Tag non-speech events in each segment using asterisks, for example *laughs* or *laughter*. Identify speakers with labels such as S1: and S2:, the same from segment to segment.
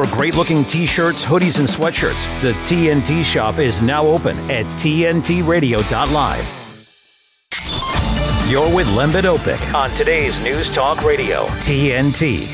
S1: for great looking t shirts, hoodies, and sweatshirts, the TNT shop is now open at TNTRadio.live. You're with Lembit Öpik on today's News Talk Radio, TNT.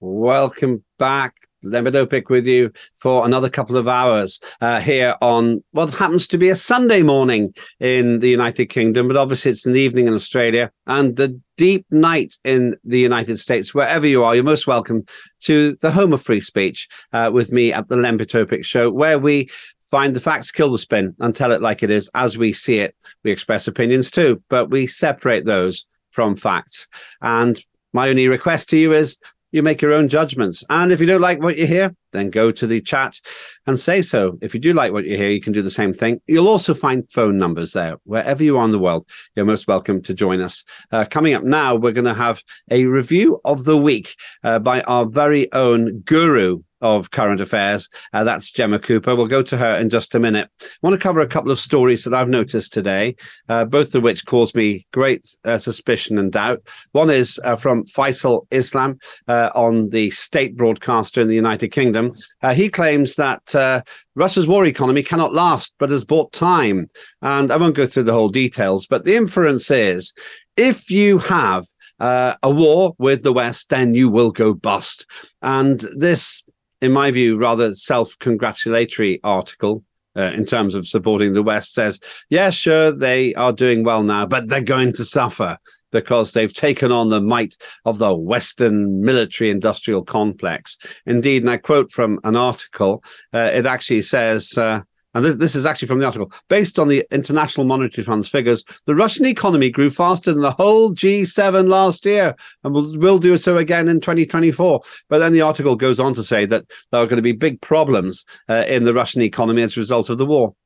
S2: Welcome back. Lembit Öpik with you for another couple of hours uh, here on what happens to be a Sunday morning in the United Kingdom, but obviously it's an evening in Australia and a deep night in the United States. Wherever you are, you're most welcome to the home of free speech uh, with me at the Lembit Öpik Show, where we find the facts, kill the spin, and tell it like it is as we see it. We express opinions too, but we separate those from facts. And my only request to you is you make your own judgments. And if you don't like what you hear, then go to the chat and say so. If you do like what you hear, you can do the same thing. You'll also find phone numbers there. Wherever you are in the world, you're most welcome to join us. Uh, coming up now, we're going to have a review of the week uh, by our very own guru of current affairs. Uh, that's Jemma Cooper. We'll go to her in just a minute. I want to cover a couple of stories that I've noticed today, uh, both of which cause me great uh, suspicion and doubt. One is uh, from Faisal Islam uh, on the state broadcaster in the United Kingdom. Uh, he claims that Russia's war economy cannot last, but has bought time. And I won't go through the whole details, but the inference is if you have uh, a war with the West, then you will go bust. And this in my view, rather self congratulatory article uh, in terms of supporting the West says, yeah, sure, they are doing well now, but they're going to suffer because they've taken on the might of the Western military industrial complex. Indeed, and I quote from an article, uh, it actually says, uh, and this, this is actually from the article, based on the International Monetary Fund's figures, the Russian economy grew faster than the whole G7 last year and will, will do so again in 2024. But then the article goes on to say that there are going to be big problems uh, in the Russian economy as a result of the war.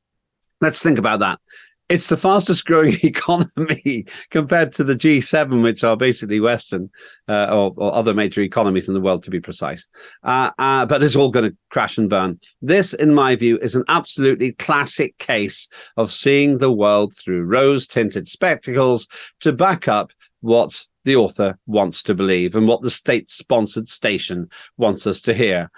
S2: Let's think about that it's the fastest growing *laughs* economy compared to the G7, which are basically Western uh, or, or, other major economies in the world, to be precise. Uh, uh, but it's all going to crash and burn. This, in my view, is an absolutely classic case of seeing the world through rose tinted spectacles to back up what the author wants to believe and what the state sponsored station wants us to hear.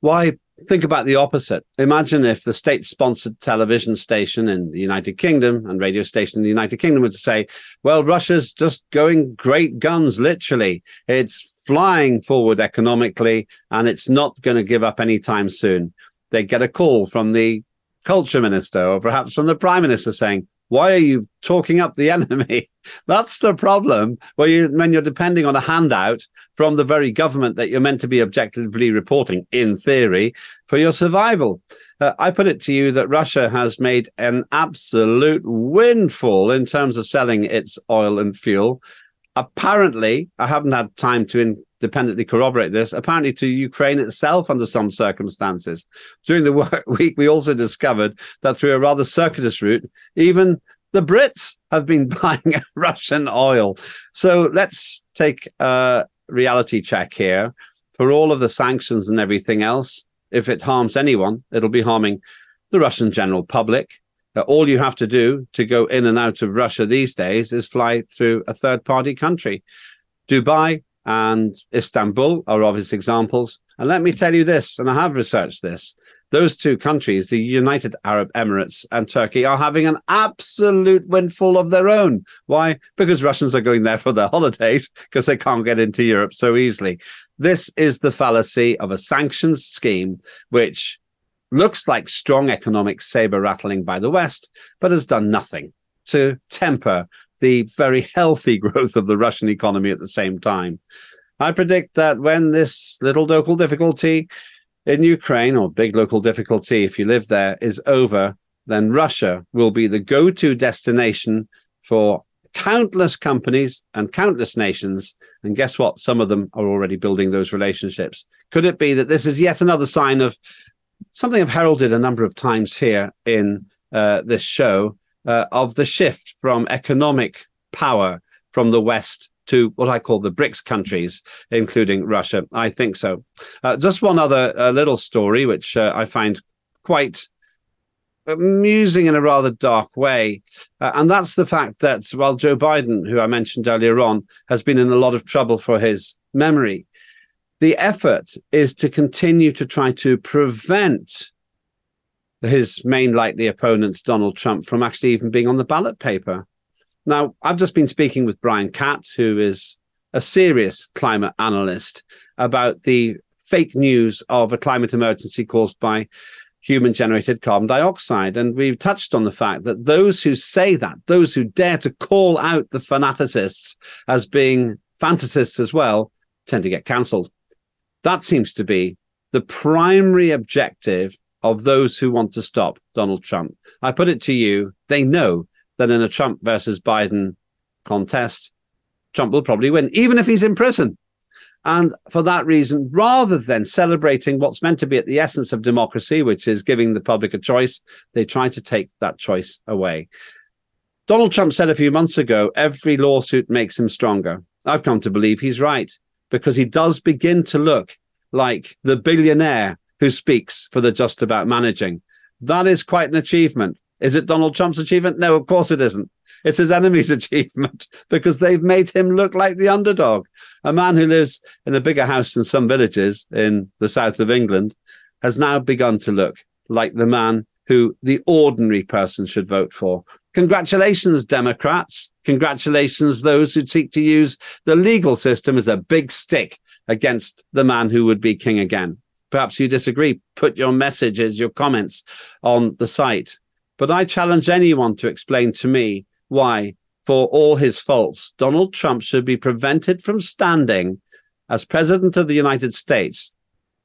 S2: Why think about the opposite. Imagine if the state sponsored television station in the United Kingdom and radio station in the United Kingdom were to say, well, Russia's just going great guns, literally. It's flying forward economically and it's not going to give up anytime soon. They get a call from the culture minister or perhaps from the prime minister saying, why are you talking up the *laughs* enemy? That's the problem. Where you, when you're depending on a handout from the very government that you're meant to be objectively reporting, in theory, for your survival. Uh, I put it to you that Russia has made an absolute windfall in terms of selling its oil and fuel. Apparently, I haven't had time to independently corroborate this, apparently to Ukraine itself under some circumstances. During the *laughs* work week, we also discovered that through a rather circuitous route, even the Brits have been *laughs* buying *laughs* Russian oil. So let's take a reality check here. For all of the sanctions and everything else, if it harms anyone, it'll be harming the Russian general public. Uh, all you have to do to go in and out of Russia these days is fly through a third party country. Dubai and Istanbul are obvious examples. And let me tell you this, and I have researched this those two countries, the United Arab Emirates and Turkey, are having an absolute windfall of their own. Why? Because Russians are going there for their holidays because they can't get into Europe so easily. This is the fallacy of a sanctions scheme, which looks like strong economic saber rattling by the West, but has done nothing to temper the very *laughs* healthy growth of the Russian economy at the same time. I predict that when this little local difficulty in Ukraine, or big local difficulty if you live there, is over, then Russia will be the go to destination for countless companies and countless nations. And guess what? Some of them are already building those relationships. Could it be that this is yet another sign of something I've heralded a number of times here in uh, this show uh, of the shift from economic power from the West to what I call the BRICS countries, including Russia. I think so. Uh, just one other uh, little story, which uh, I find quite amusing in a rather dark way. Uh, and that's the fact that while Joe Biden, who I mentioned earlier on, has been in a lot of trouble for his memory, the effort is to continue to try to prevent his main likely opponent, Donald Trump, from actually even being on the ballot paper. Now, I've just been speaking with Brian Catt, who is a serious climate analyst, about the fake news of a climate emergency caused by human generated carbon dioxide. And we've touched on the fact that those who say that, those who dare to call out the fanaticists as being fantasists as well, tend to get cancelled. That seems to be the primary objective of those who want to stop Donald Trump. I put it to you, they know that in a Trump versus Biden contest, Trump will probably win, even if he's in prison. And for that reason, rather than celebrating what's meant to be at the essence of democracy, which is giving the public a choice, they try to take that choice away. Donald Trump said a few months ago every lawsuit makes him stronger. I've come to believe he's right because he does begin to look like the billionaire who speaks for the just about managing. That is quite an achievement. Is it Donald Trump's achievement? No, of course it isn't. It's his enemy's *laughs* achievement because they've made him look like the underdog. A man who lives in a bigger house in some villages in the south of England has now begun to look like the man who the ordinary person should vote for. Congratulations, Democrats. Congratulations, those who seek to use the legal system as a big stick against the man who would be king again. Perhaps you disagree. Put your messages, your comments on the site. But I challenge anyone to explain to me why, for all his faults, Donald Trump should be prevented from standing as president of the United States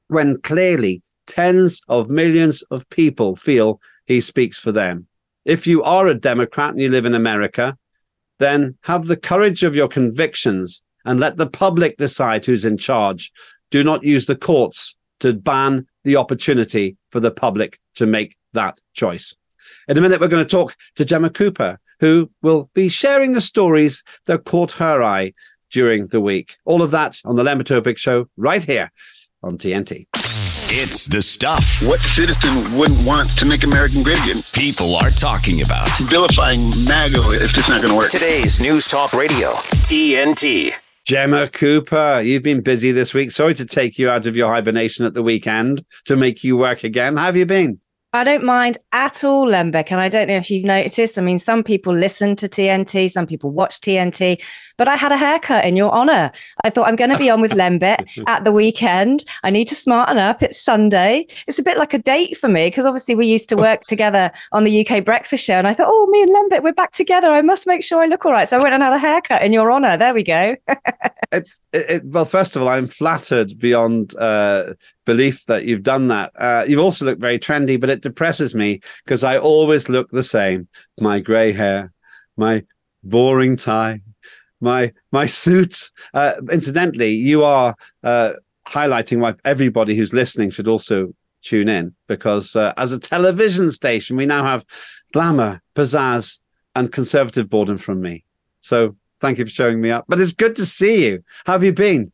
S2: when clearly tens of millions of people feel he speaks for them. If you are a Democrat and you live in America, then have the courage of your convictions and let the public decide who's in charge. Do not use the courts to ban the opportunity for the public to make that choice. In a minute, we're going to talk to Jemma Cooper, who will be sharing the stories that caught her eye during the week. All of that on the Lembit Öpik Show right here on TNT.
S3: It's the stuff.
S4: What citizen wouldn't want to make American great again?
S3: People are talking about.
S4: Vilifying MAGA is just not going to work.
S3: Today's News Talk Radio, TNT.
S2: Jemma Cooper, you've been busy this week. Sorry to take you out of your hibernation at the weekend to make you work again. How have you been?
S5: I don't mind at all, Lembit. And I don't know if you've noticed. I mean, some people listen to TNT, some people watch TNT, but I had a haircut in your honor. I thought I'm going to be on with Lembit *laughs* at the weekend. I need to smarten up. It's Sunday. It's a bit like a date for me because obviously we used to work *laughs* together on the UK breakfast show. And I thought, oh, me and Lembit, we're back together. I must make sure I look all right. So I went and had a haircut in your honor. There we go. *laughs*
S2: it, it, well, first of all, I'm flattered beyond uh, belief that you've done that. Uh, you've also looked very trendy, but it depresses me because I always look the same. My grey hair, my boring tie, my my suit. Uh, incidentally, you are uh, highlighting why everybody who's listening should also tune in because uh, as a television station, we now have glamour, pizzazz, and conservative boredom from me. So Thank you for showing me up. But it's good to see you. How have you been?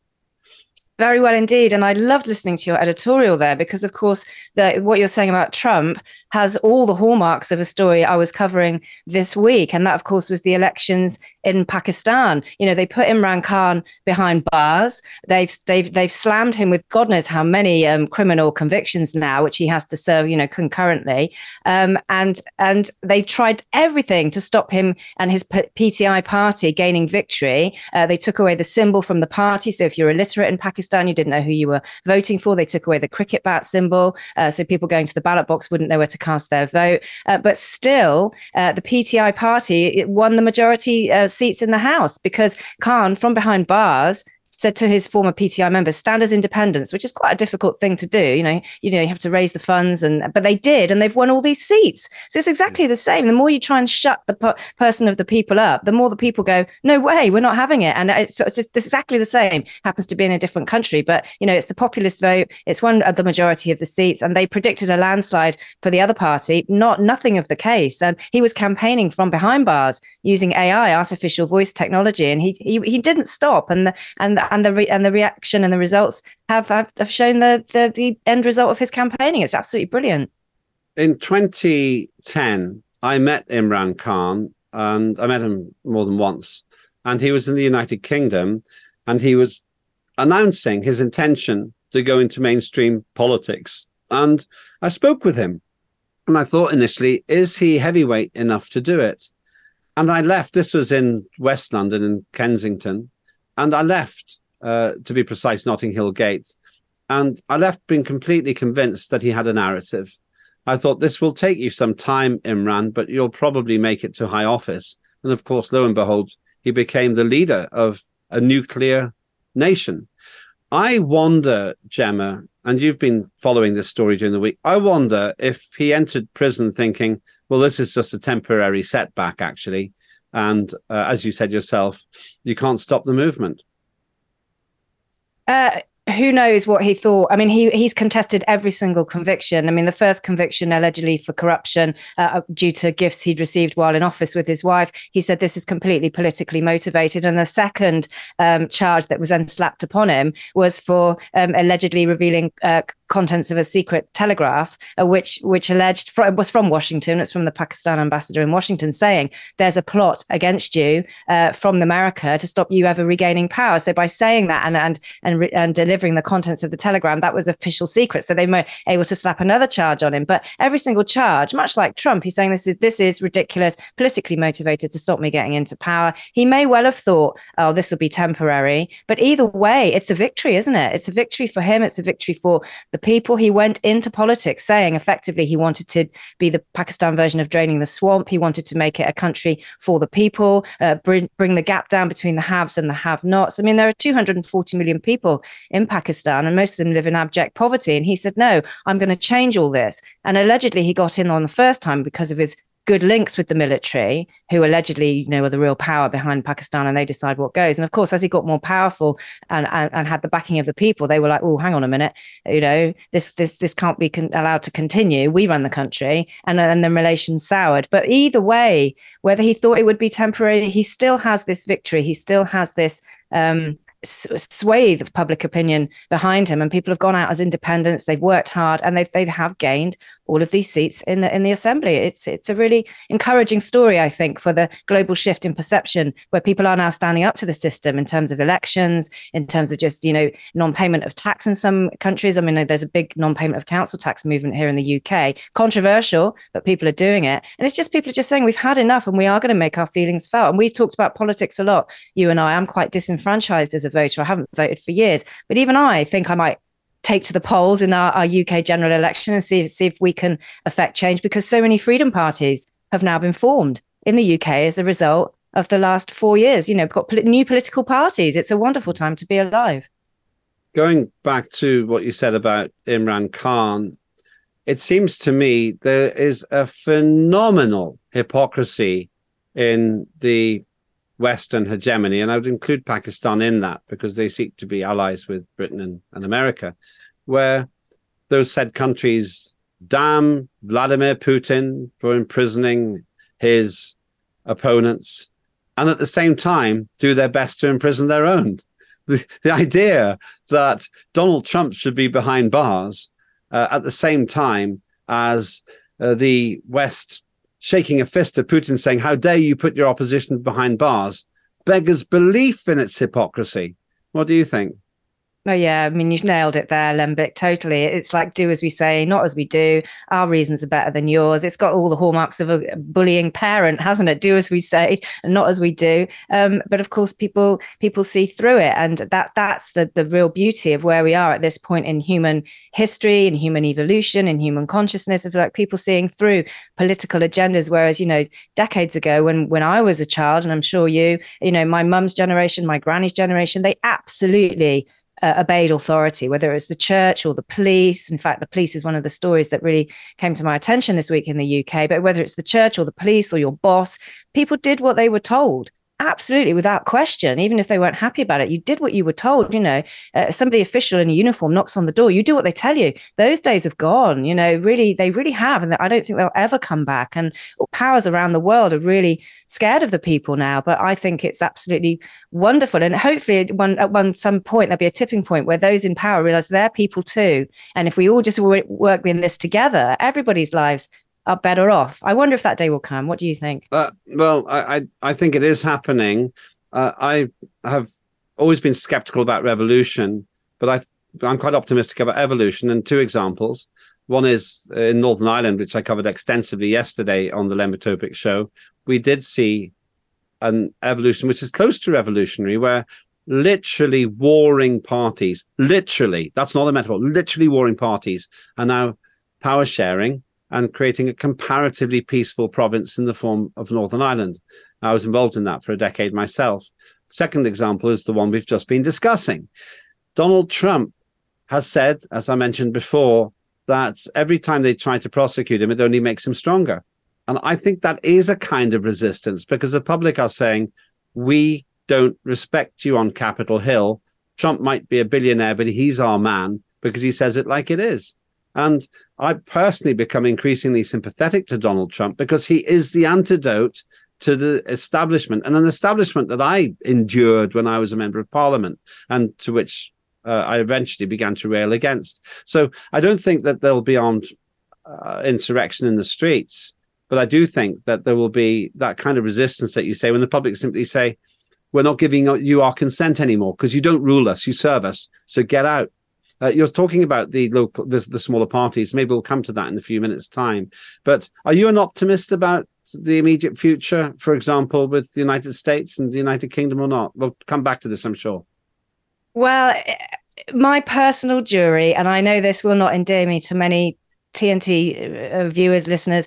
S5: Very well indeed. And I loved listening to your editorial there because, of course, the, what you're saying about Trump has all the hallmarks of a story I was covering this week. And that, of course, was the elections in Pakistan. You know, they put Imran Khan behind bars. They've they've they've slammed him with God knows how many um, criminal convictions now, which he has to serve, you know, concurrently. Um, and and they tried everything to stop him and his P- PTI party gaining victory. Uh, they took away the symbol from the party. So if you're illiterate in Pakistan you didn't know who you were voting for. They took away the cricket bat symbol, uh, so people going to the ballot box wouldn't know where to cast their vote. Uh, but still, uh, the PTI party won the majority uh, seats in the House because Khan, from behind bars, said to his former PTI members, stand as independents, which is quite a difficult thing to do. You know, you know, you have to raise the funds, and but they did, and they've won all these seats. So it's exactly mm. the same. The more you try and shut the per- person of the people up, the more the people go, no way, we're not having it. And it's, it's just exactly the same. Happens to be in a different country, but you know, it's the populist vote. It's one of the majority of the seats, and they predicted a landslide for the other party. Not nothing of the case, and he was campaigning from behind bars using AI, artificial voice technology, and he he, he didn't stop. And the, and the, and the re- and the reaction and the results have have, have shown the, the the end result of his campaigning. It's absolutely brilliant.
S2: In 2010, I met Imran Khan, and I met him more than once. And he was in the United Kingdom, and he was announcing his intention to go into mainstream politics. And I spoke with him and I thought initially, is he heavyweight enough to do it? And I left. This was in West London, in Kensington. And I left, uh, to be precise, Notting Hill Gate. And I left being completely convinced that he had a narrative. I thought this will take you some time, Imran, but you'll probably make it to high office. And of course, lo and behold, he became the leader of a nuclear nation. I wonder, Jemma, and you've been following this story during the week. I wonder if he entered prison thinking, well, this is just a temporary setback, actually. And uh, as you said yourself, you can't stop the movement.
S5: Uh, who knows what he thought? I mean, he he's contested every single conviction. I mean, the first conviction allegedly for corruption uh, due to gifts he'd received while in office with his wife. He said this is completely politically motivated. And the second um, charge that was then slapped upon him was for um, allegedly revealing uh, contents of a secret telegraph, uh, which which alleged fr- was from Washington. It's from the Pakistan ambassador in Washington saying there's a plot against you uh, from America to stop you ever regaining power. So by saying that and and and, re- and delivering the contents of the telegram, that was official secret. So they were able to slap another charge on him. But every single charge, much like Trump, he's saying this is this is ridiculous, politically motivated to stop me getting into power. He may well have thought, oh, this will be temporary, but either way, it's a victory, isn't it? It's a victory for him. It's a victory for the the people. He went into politics saying effectively he wanted to be the Pakistan version of draining the swamp. He wanted to make it a country for the people, uh, bring, bring the gap down between the haves and the have nots. I mean, there are 240 million people in Pakistan, and most of them live in abject poverty. And he said, No, I'm going to change all this. And allegedly, he got in on the first time because of his good links with the military, who allegedly, you know, are the real power behind Pakistan, and they decide what goes. And of course, as he got more powerful and and, and had the backing of the people, they were like, "Oh, hang on a minute, you know, this this this can't be con- allowed to continue. We run the country," and and the relations soured. But either way, whether he thought it would be temporary, he still has this victory. He still has this. Um, swathe of public opinion behind him and people have gone out as independents they've worked hard and they've they have gained all of these seats in the in the assembly. It's it's a really encouraging story i think for the global shift in perception where people are now standing up to the system in terms of elections in terms of just you know non-payment of tax in some countries. I mean there's a big non-payment of council tax movement here in the uk controversial but people are doing it. And it's just people are just saying we've had enough and we are going to make our feelings felt. And we've talked about politics a lot you and i. I'm quite disenfranchised as a voter. I haven't voted for years, but even I think I might take to the polls in our, our UK general election and see, see if we can affect change because so many freedom parties have now been formed in the UK as a result of the last four years. You know, we've got new political parties. It's a wonderful time to be alive.
S2: Going back to what you said about Imran Khan, it seems to me there is a phenomenal hypocrisy in the Western hegemony, and I would include Pakistan in that because they seek to be allies with Britain and, and America, where those said countries damn Vladimir Putin for imprisoning his opponents, and at the same time do their best to imprison their own. *laughs* The, the idea that Donald Trump should be behind bars uh, at the same time as uh, the West shaking a fist at Putin saying, How dare you put your opposition behind bars, beggars belief in its hypocrisy. What do you think?
S5: Oh yeah, I mean you've nailed it there, Lembit. Totally. It's like do as we say, not as we do. Our reasons are better than yours. It's got all the hallmarks of a bullying parent, hasn't it? Do as we say and not as we do. Um, but of course, people people see through it, and that that's the the real beauty of where we are at this point in human history, in human evolution, in human consciousness. Of like people seeing through political agendas, whereas you know decades ago when when I was a child, and I'm sure you, you know, my mum's generation, my granny's generation, they absolutely uh, obeyed authority, whether it was the church or the police. In fact, the police is one of the stories that really came to my attention this week in the UK. But whether it's the church or the police or your boss, people did what they were told absolutely without question. Even if they weren't happy about it you did what you were told you know. Uh, somebody official in a uniform knocks on the door you do what they tell you. Those days have gone you know really they really have and i don't think they'll ever come back. And powers around the world are really scared of the people now but i think it's absolutely wonderful. And hopefully one at one some point there'll be a tipping point where those in power realize they're people too. And if we all just work in this together everybody's lives are better off. I wonder if that day will come. What do you think?
S2: Uh, well, I, I, I think it is happening. Uh, I have always been skeptical about revolution, but I I'm quite optimistic about evolution. And two examples. One is in Northern Ireland, which I covered extensively yesterday on the Len show. We did see an evolution which is close to revolutionary, where literally warring parties, literally, that's not a metaphor, literally warring parties are now power sharing and creating a comparatively peaceful province in the form of Northern Ireland. I was involved in that for a decade myself. Second example is the one we've just been discussing. Donald Trump has said, as I mentioned before, that every time they try to prosecute him, it only makes him stronger. And I think that is a kind of resistance because the public are saying, we don't respect you on Capitol Hill. Trump might be a billionaire, but he's our man because he says it like it is. And I personally become increasingly sympathetic to Donald Trump because he is the antidote to the establishment and an establishment that I endured when I was a member of parliament and to which uh, I eventually began to rail against. So I don't think that there'll be armed uh, insurrection in the streets, but I do think that there will be that kind of resistance that you say when the public simply say, we're not giving you our consent anymore because you don't rule us, you serve us. So get out. Uh, you're talking about the local, the, the smaller parties. Maybe we'll come to that in a few minutes' time. But are you an optimist about the immediate future, for example, with the United States and the United Kingdom or not? We'll come back to this, I'm sure.
S5: Well, my personal jury, and I know this will not endear me to many TNT uh, viewers, listeners,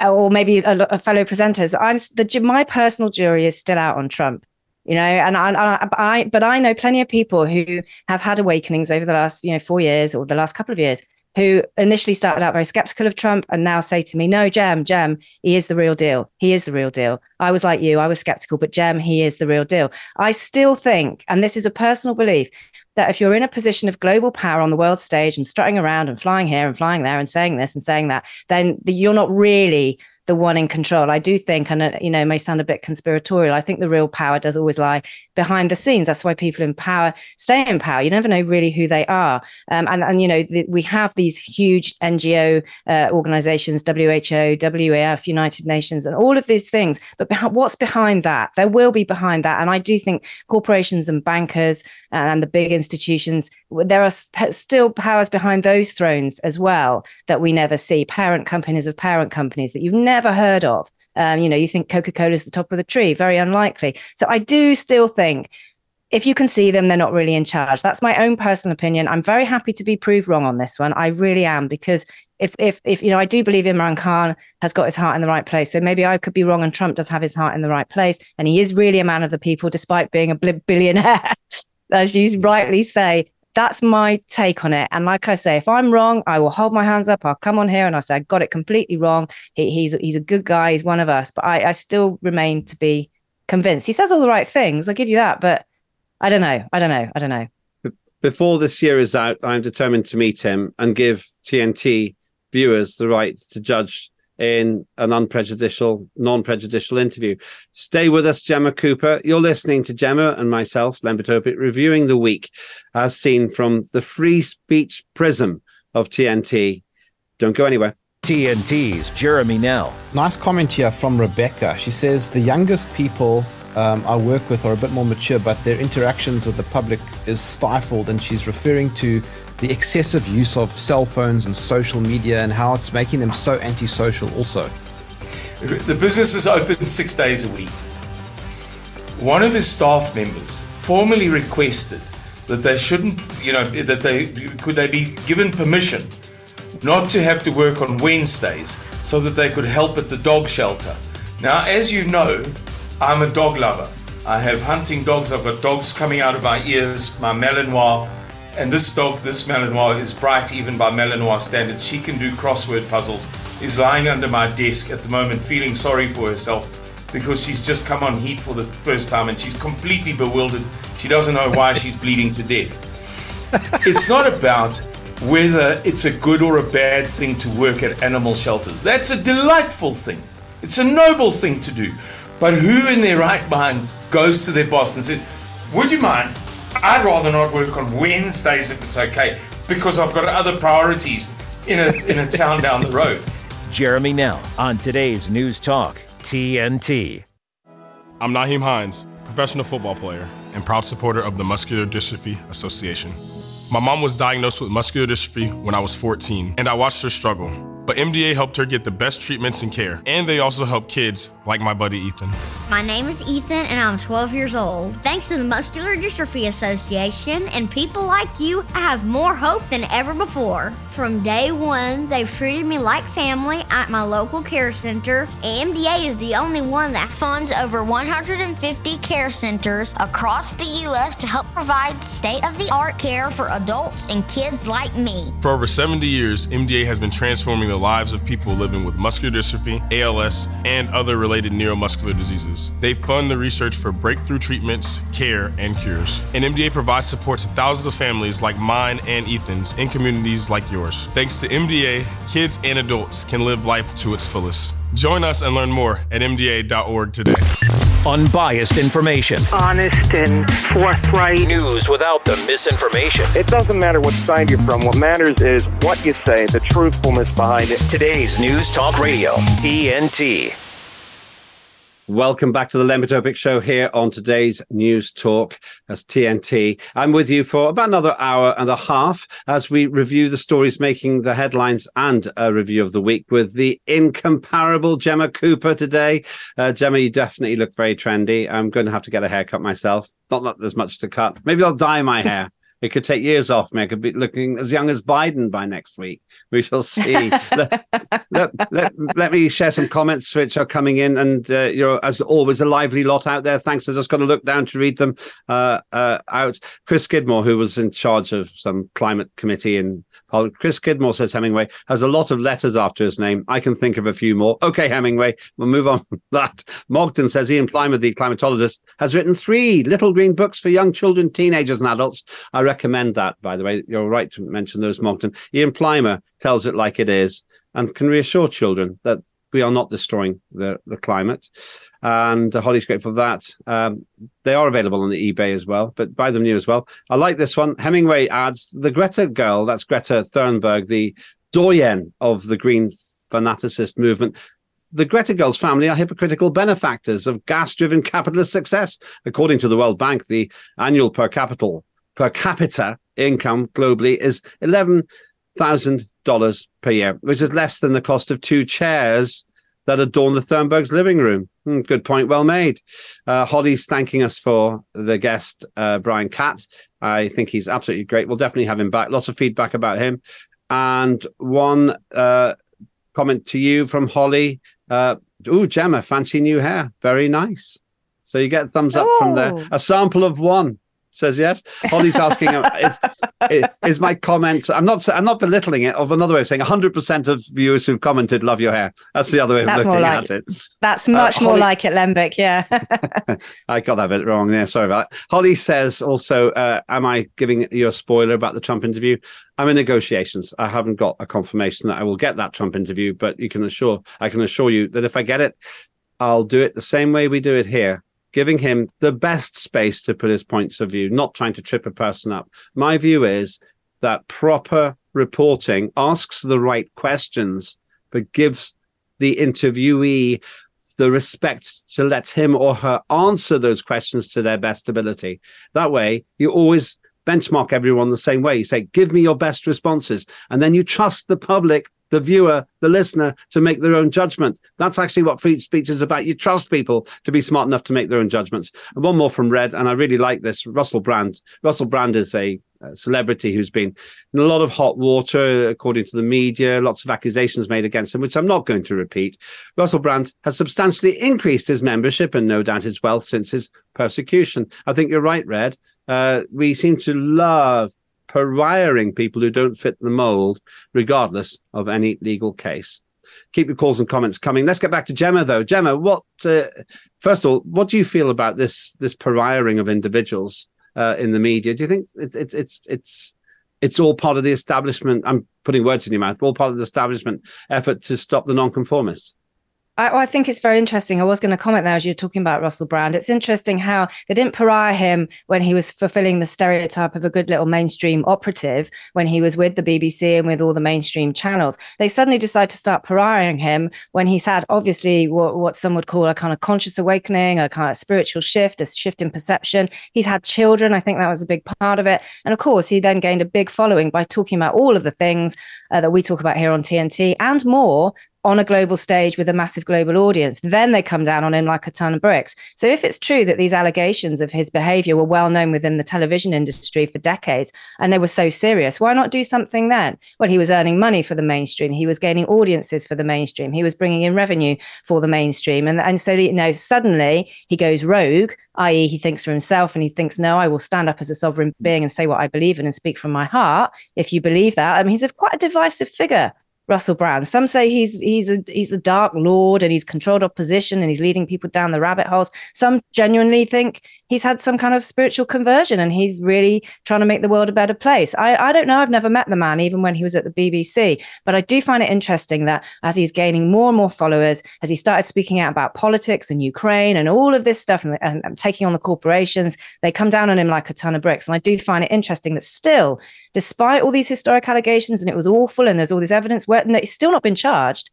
S5: or maybe a, a fellow presenters. I'm the my personal jury is still out on Trump you know and I, I, but i know plenty of people who have had awakenings over the last you know four years or the last couple of years who initially started out very skeptical of trump and now say to me no jem jem he is the real deal. He is the real deal. I was like you i was skeptical but jem he is the real deal. I still think and this is a personal belief that if you're in a position of global power on the world stage and strutting around and flying here and flying there and saying this and saying that then you're not really the one in control. I do think, and uh, you know, may sound a bit conspiratorial. I think the real power does always lie behind the scenes. That's why people in power stay in power. You never know really who they are. Um, and and you know, the, we have these huge NGO uh, organizations, WHO, WEF, United Nations, and all of these things. But what's behind that? There will be behind that. And I do think corporations and bankers and the big institutions, there are still powers behind those thrones as well that we never see. Parent companies of parent companies that you've never heard of. Um, you know, you think Coca Cola is the top of the tree, very unlikely. So I do still think if you can see them, they're not really in charge. That's my own personal opinion. I'm very happy to be proved wrong on this one. I really am because if if if you know, I do believe Imran Khan has got his heart in the right place. So maybe I could be wrong, and Trump does have his heart in the right place, and he is really a man of the people, despite being a billionaire, *laughs* as you rightly say that's my take on it. And like I say, if I'm wrong, I will hold my hands up. I'll come on here and I'll say I got it completely wrong. He, he's he's a good guy. He's one of us. But I, I still remain to be convinced. He says all the right things. I'll give you that. But I don't know. I don't know. I don't know.
S2: Before this year is out, I'm determined to meet him and give TNT viewers the right to judge in an unprejudicial, non-prejudicial interview. Stay with us, Jemma Cooper. You're listening to Jemma and myself, Lembit Öpik, reviewing the week as seen from the free speech prism of TNT. Don't go anywhere.
S1: TNT's Jeremy Nell.
S6: Nice comment here from Rebecca. She says the youngest people um, I work with are a bit more mature, but their interactions with the public is stifled, and she's referring to the excessive use of cell phones and social media and how it's making them so antisocial also.
S7: The business is open six days a week. One of his staff members formally requested that they shouldn't, you know, that they could they be given permission not to have to work on Wednesdays so that they could help at the dog shelter. Now, as you know, I'm a dog lover. I have hunting dogs, I've got dogs coming out of my ears, my Malinois, and this dog, this Malinois, is bright even by Malinois standards. She can do crossword puzzles. Is lying under my desk at the moment, feeling sorry for herself because she's just come on heat for the first time and she's completely bewildered. She doesn't know why she's bleeding to death. *laughs* it's not about whether it's a good or a bad thing to work at animal shelters. That's a delightful thing. It's a noble thing to do. But who in their right minds goes to their boss and says, Would you mind I'd rather not work on Wednesdays if it's okay, because I've got other priorities in a, in a town down the road.
S1: Jeremy Nell on today's News Talk, TNT.
S8: I'm Nyheim Hines, professional football player, and proud supporter of the Muscular Dystrophy Association. My mom was diagnosed with muscular dystrophy when I was 14, and I watched her struggle. But MDA helped her get the best treatments and care, and they also help kids like my buddy Ethan.
S9: My name is Ethan, and I'm 12 years old. Thanks to the Muscular Dystrophy Association and people like you, I have more hope than ever before. From day one, they've treated me like family at my local care center. MDA is the only one that funds over 150 care centers across the U.S. to help provide state of the art care for adults and kids like me.
S8: For over 70 years, MDA has been transforming the lives of people living with muscular dystrophy, ALS, and other related neuromuscular diseases. They fund the research for breakthrough treatments, care, and cures. And MDA provides support to thousands of families like mine and Ethan's in communities like yours. Thanks to MDA, kids and adults can live life to its fullest. Join us and learn more at MDA.org today.
S1: Unbiased information.
S10: Honest and forthright.
S1: News without the misinformation.
S11: It doesn't matter what side you're from. What matters is what you say, the truthfulness behind it.
S3: Today's News Talk Radio, TNT.
S2: Welcome back to the Lembit Öpik Show here on today's News Talk as TNT. I'm with you for about another hour and a half as we review the stories making the headlines and a review of the week with the incomparable Jemma Cooper today. Uh, Jemma, you definitely look very trendy. I'm going to have to get a haircut myself. Not that there's much to cut. Maybe I'll dye my hair. It could take years off me. I could be looking as young as Biden by next week. We shall see. *laughs* let, let, let, let, me share some comments which are coming in. And, uh, you know, as always, a lively lot out there. Thanks. I've just got to look down to read them uh, uh, out. Chris Skidmore, who was in charge of some climate committee in Parliament. Chris Skidmore says Hemingway has a lot of letters after his name. I can think of a few more. Okay, Hemingway, we'll move on from that. Mogden says Ian Plimer, the climatologist, has written three little green books for young children, teenagers, and adults. I recommend that, by the way. You're right to mention those, Mogden. Ian Plimer tells it like it is and can reassure children that we are not destroying the, the climate. And uh, Holly's grateful for that. Um, they are available on the eBay as well, but buy them new as well. I like this one. Hemingway adds the Greta girl, that's Greta Thunberg, the doyen of the green fanaticist movement. The Greta Girls family are hypocritical benefactors of gas driven capitalist success. According to the World Bank, the annual per capita per capita income globally is eleven thousand dollars per year, which is less than the cost of two chairs that adorn the Thunberg's living room. Hmm, good point, well made. Uh, Holly's thanking us for the guest, uh, Brian Catt. I think he's absolutely great. We'll definitely have him back. Lots of feedback about him. And one uh, comment to you from Holly. Uh, Ooh, Jemma, fancy new hair. Very nice. So you get thumbs up oh. from there. Oh. A sample of one says yes. Holly's asking, *laughs* is, is my comment? I'm not. I'm not belittling it. Of another way of saying, 100 percent of viewers who've commented love your hair. That's the other way of that's looking
S5: like,
S2: at it.
S5: That's uh, much uh, more like it, Lembit. Yeah. *laughs* *laughs*
S2: I got that bit wrong. Yeah, sorry about that. Holly says also, uh, am I giving you a spoiler about the Trump interview? I'm in negotiations. I haven't got a confirmation that I will get that Trump interview, but you can assure I can assure you that if I get it, I'll do it the same way we do it here giving him the best space to put his points of view, not trying to trip a person up. My view is that proper reporting asks the right questions, but gives the interviewee the respect to let him or her answer those questions to their best ability. That way, you always benchmark everyone the same way. You say, give me your best responses. And then you trust the public the viewer, the listener to make their own judgment. That's actually what free speech is about. You trust people to be smart enough to make their own judgments. And one more from Red, and I really like this. Russell Brand. Russell Brand is a, celebrity who's been in a lot of hot water, according to the media, lots of accusations made against him, which I'm not going to repeat. Russell Brand has substantially increased his membership and no doubt his wealth since his persecution. I think you're right, Red. Uh, we seem to love pariahing people who don't fit the mold, regardless of any legal case. Keep your calls and comments coming. Let's get back to Jemma, though. Jemma, what? Uh, first of all, what do you feel about this this pariahing of individuals uh, in the media? Do you think it's it's it's it's it's all part of the establishment? I'm putting words in your mouth. All part of the establishment effort to stop the nonconformists.
S5: I, I, think it's very interesting. I was going to comment there as you're talking about Russell Brand. It's interesting how they didn't pariah him when he was fulfilling the stereotype of a good little mainstream operative when he was with the BBC and with all the mainstream channels. They suddenly decide to start pariahing him when he's had obviously what, what some would call a kind of conscious awakening, a kind of spiritual shift, a shift in perception. He's had children. I think that was a big part of it. And of course, he then gained a big following by talking about all of the things uh, that we talk about here on TNT and more on a global stage with a massive global audience. Then they come down on him like a ton of bricks. So if it's true that these allegations of his behavior were well known within the television industry for decades and they were so serious, why not do something then? Well, he was earning money for the mainstream. He was gaining audiences for the mainstream. He was bringing in revenue for the mainstream. And, and so, you know, suddenly he goes rogue, i.e., he thinks for himself and he thinks, no, I will stand up as a sovereign being and say what I believe in and speak from my heart. If you believe that, I mean, he's a, quite a divisive figure Russell Brand. Some say he's he's a he's a dark lord and he's controlled opposition and he's leading people down the rabbit holes. Some genuinely think he's had some kind of spiritual conversion and he's really trying to make the world a better place. I, I don't know. I've never met the man, even when he was at the BBC. But I do find it interesting that as he's gaining more and more followers, as he started speaking out about politics and Ukraine and all of this stuff and, and, and taking on the corporations, they come down on him like a ton of bricks. And I do find it interesting that still, despite all these historic allegations and it was awful and there's all this evidence, where no, he's still not been charged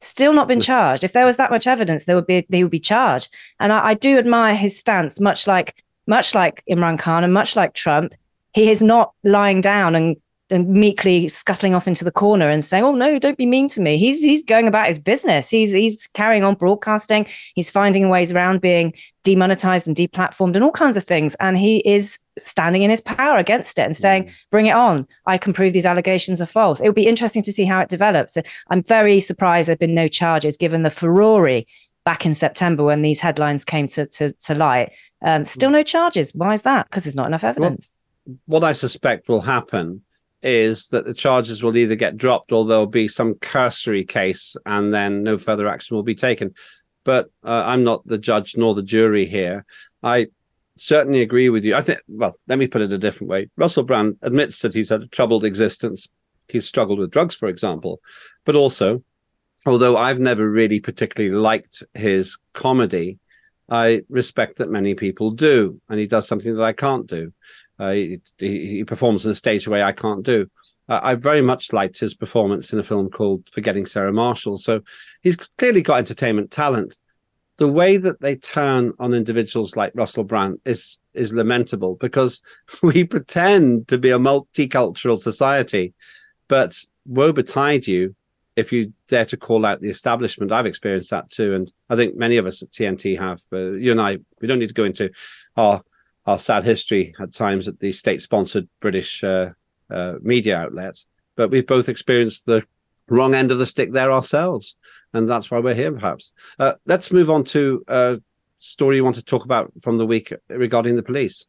S5: still not been charged. If there was that much evidence, there would be they would be charged. And I, I, do admire his stance, much like much like Imran Khan and much like Trump. He is not lying down and and meekly scuttling off into the corner and saying, "Oh no, don't be mean to me." He's he's going about his business. He's he's carrying on broadcasting. He's finding ways around being demonetized and deplatformed and all kinds of things. And he is standing in his power against it and saying, "Bring it on! I can prove these allegations are false." It would be interesting to see how it develops. I'm very surprised there've been no charges given the furore back in September when these headlines came to to, to light. Um, still no charges. Why is that? Because there's not enough evidence.
S2: Well, what I suspect will happen is that the charges will either get dropped or there'll be some cursory case and then no further action will be taken. But uh, I'm not the judge nor the jury here. I certainly agree with you. I think, well, let me put it a different way. Russell Brand admits that he's had a troubled existence. He's struggled with drugs, for example, but also, although I've never really particularly liked his comedy, I respect that many people do, and he does something that I can't do. Uh, he, he, performs in a stage way I can't do. Uh, I very much liked his performance in a film called Forgetting Sarah Marshall. So he's clearly got entertainment talent. The way that they turn on individuals like Russell Brand is is lamentable because *laughs* we pretend to be a multicultural society, but woe betide you if you dare to call out the establishment. I've experienced that too, and I think many of us at TNT have. Uh, you and I, we don't need to go into our our sad history at times at the state-sponsored British uh, uh, media outlets, but we've both experienced the wrong end of the stick there ourselves, and that's why we're here. Perhaps uh, let's move on to a story you want to talk about from the week regarding the police.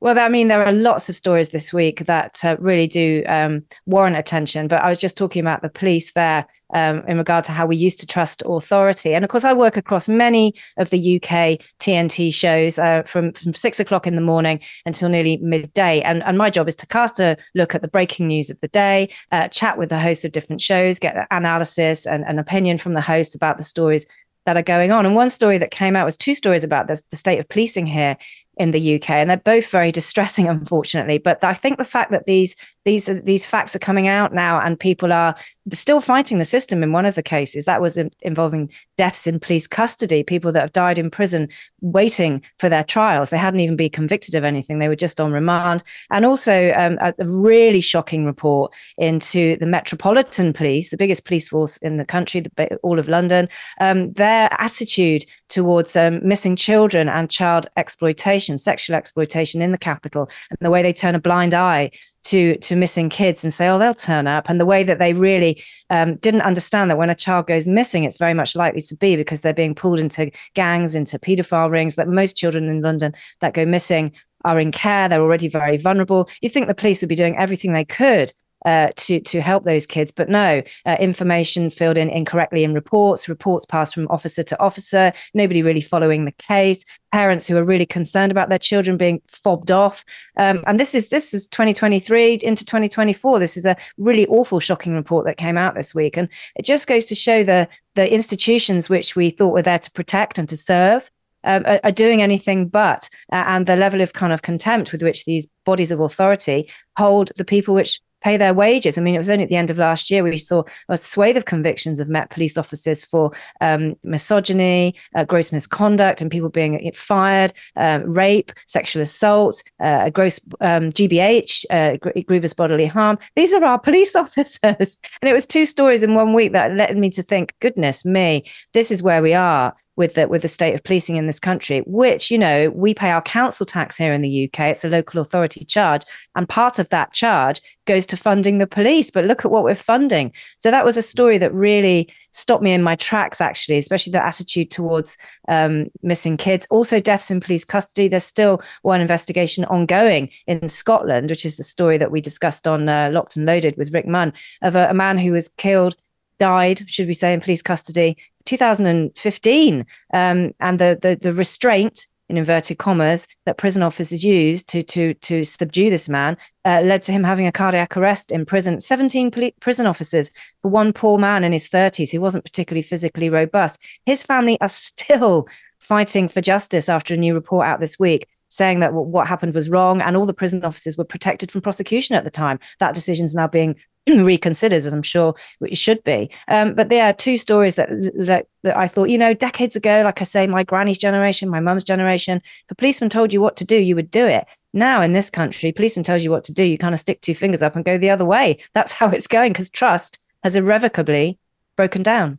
S5: Well, I mean, there are lots of stories this week that uh, really do um, warrant attention. But I was just talking about the police there um, in regard to how we used to trust authority. And of course, I work across many of the UK TNT shows uh, from, from six o'clock in the morning until nearly midday. And, and my job is to cast a look at the breaking news of the day, uh, chat with the hosts of different shows, get analysis and an opinion from the hosts about the stories that are going on. And one story that came out was two stories about this, the state of policing here in the UK, and they're both very distressing, unfortunately. But I think the fact that these these these facts are coming out now, and people are still fighting the system. In one of the cases, that was involving deaths in police custody, people that have died in prison waiting for their trials. They hadn't even been convicted of anything; they were just on remand. And also, um, a, a, really shocking report into the Metropolitan Police, the biggest police force in the country, the, all of London. Um, their attitude towards um, missing children and child exploitation, sexual exploitation in the capital, and the way they turn a blind eye to to missing kids and say, oh, they'll turn up, and the way that they really um, didn't understand that when a child goes missing, it's very much likely to be because they're being pulled into gangs, into paedophile rings. That most children in London that go missing are in care; they're already very vulnerable. You think the police would be doing everything they could uh, to to help those kids. But no, uh, information filled in incorrectly in reports, reports passed from officer to officer, nobody really following the case. Parents who are really concerned about their children being fobbed off, um, and this is this is 2023 into 2024. This is a really awful, shocking report that came out this week, and it just goes to show the the institutions which we thought were there to protect and to serve um, are, are, doing anything but, uh, and the level of kind of contempt with which these bodies of authority hold the people which pay their wages. I mean, it was only at the end of last year we saw a swathe of convictions of Met police officers for um, misogyny, uh, gross misconduct, and people being fired, uh, rape, sexual assault, uh, gross um, GBH, uh, grievous bodily harm. These are our police *laughs* officers. and it was two stories in one week that led me to think, goodness me, this is where we are with the with the state of policing in this country, which you know we pay our council tax here in the UK. It's a local authority charge, and part of that charge goes to funding the police. But look at what we're funding. So that was a story that really stopped me in my tracks, actually, especially the attitude towards um, missing kids. Also, deaths in police custody. There's still one investigation ongoing in Scotland, which is the story that we discussed on uh, Locked and Loaded with Rick Munn of a, a man who was killed died, should we say, in police custody 2015, um, and the, the the restraint in inverted commas that prison officers used to to to subdue this man uh, led to him having a cardiac arrest in prison. 17 poli- prison officers for one poor man in his 30s who wasn't particularly physically robust. His family are still fighting for justice after a new report out this week saying that what happened was wrong and all the prison officers were protected from prosecution at the time. That decision is now being *clears throat* reconsidered, as I'm sure it should be. Um, but there are two stories that, that, that I thought, you know, decades ago, like I say, my granny's generation, my mum's generation, if a policeman told you what to do, you would do it. Now in this country, policeman tells you what to do, you kind of stick two fingers up and go the other way. That's how it's going because trust has irrevocably broken down.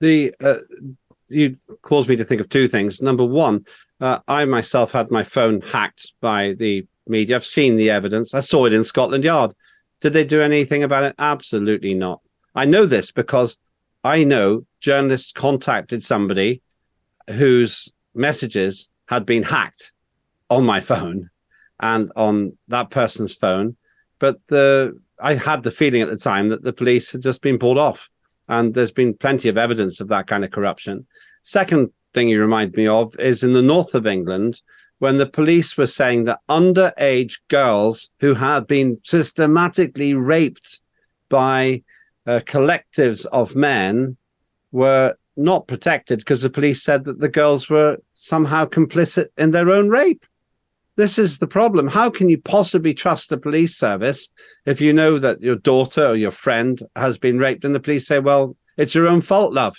S2: The uh, you caused me to think of two things. Number one, uh, I myself had my phone hacked by the media. I've seen the evidence. I saw it in Scotland Yard. Did they do anything about it? Absolutely not. I know this because I know journalists contacted somebody whose messages had been hacked on my phone and on that person's phone. But the I had the feeling at the time that the police had just been pulled off. And there's been plenty of evidence of that kind of corruption. Second thing you remind me of is in the north of England, when the police were saying that underage girls who had been systematically raped by uh, collectives of men were not protected because the police said that the girls were somehow complicit in their own rape. This is the problem. How can you possibly trust the police service if you know that your daughter or your friend has been raped and the police say, well, it's your own fault, love?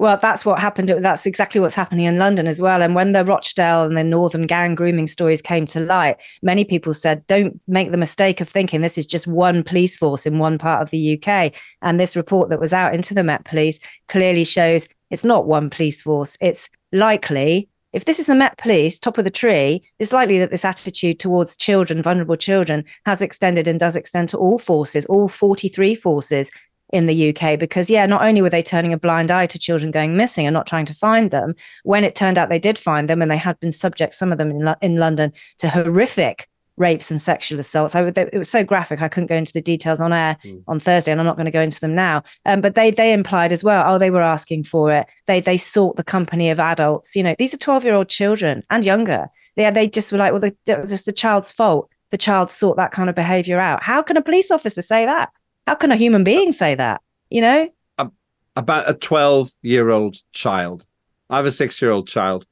S5: Well, that's what happened. That's exactly what's happening in London as well. And when the Rochdale and the Northern gang grooming stories came to light, many people said, don't make the mistake of thinking this is just one police force in one part of the UK. And this report that was out into the Met Police clearly shows it's not one police force. It's likely, if this is the Met Police, top of the tree, it's likely that this attitude towards children, vulnerable children, has extended and does extend to all forces, all 43 forces in the UK because, yeah, not only were they turning a blind eye to children going missing and not trying to find them, when it turned out they did find them and they had been subject, some of them in, in London, to horrific rapes and sexual assaults. I, it was so graphic, I couldn't go into the details on air mm. on Thursday, and I'm not going to go into them now. Um, but they they implied as well, oh, they were asking for it. They they sought the company of adults. You know, these are 12 year old children and younger. Yeah, they just were like, well, the, it was just the child's fault. The child sought that kind of behavior out. How can a police officer say that? How can a human being say that? You know?
S2: Um, about a 12 year old child. I have a six year old child.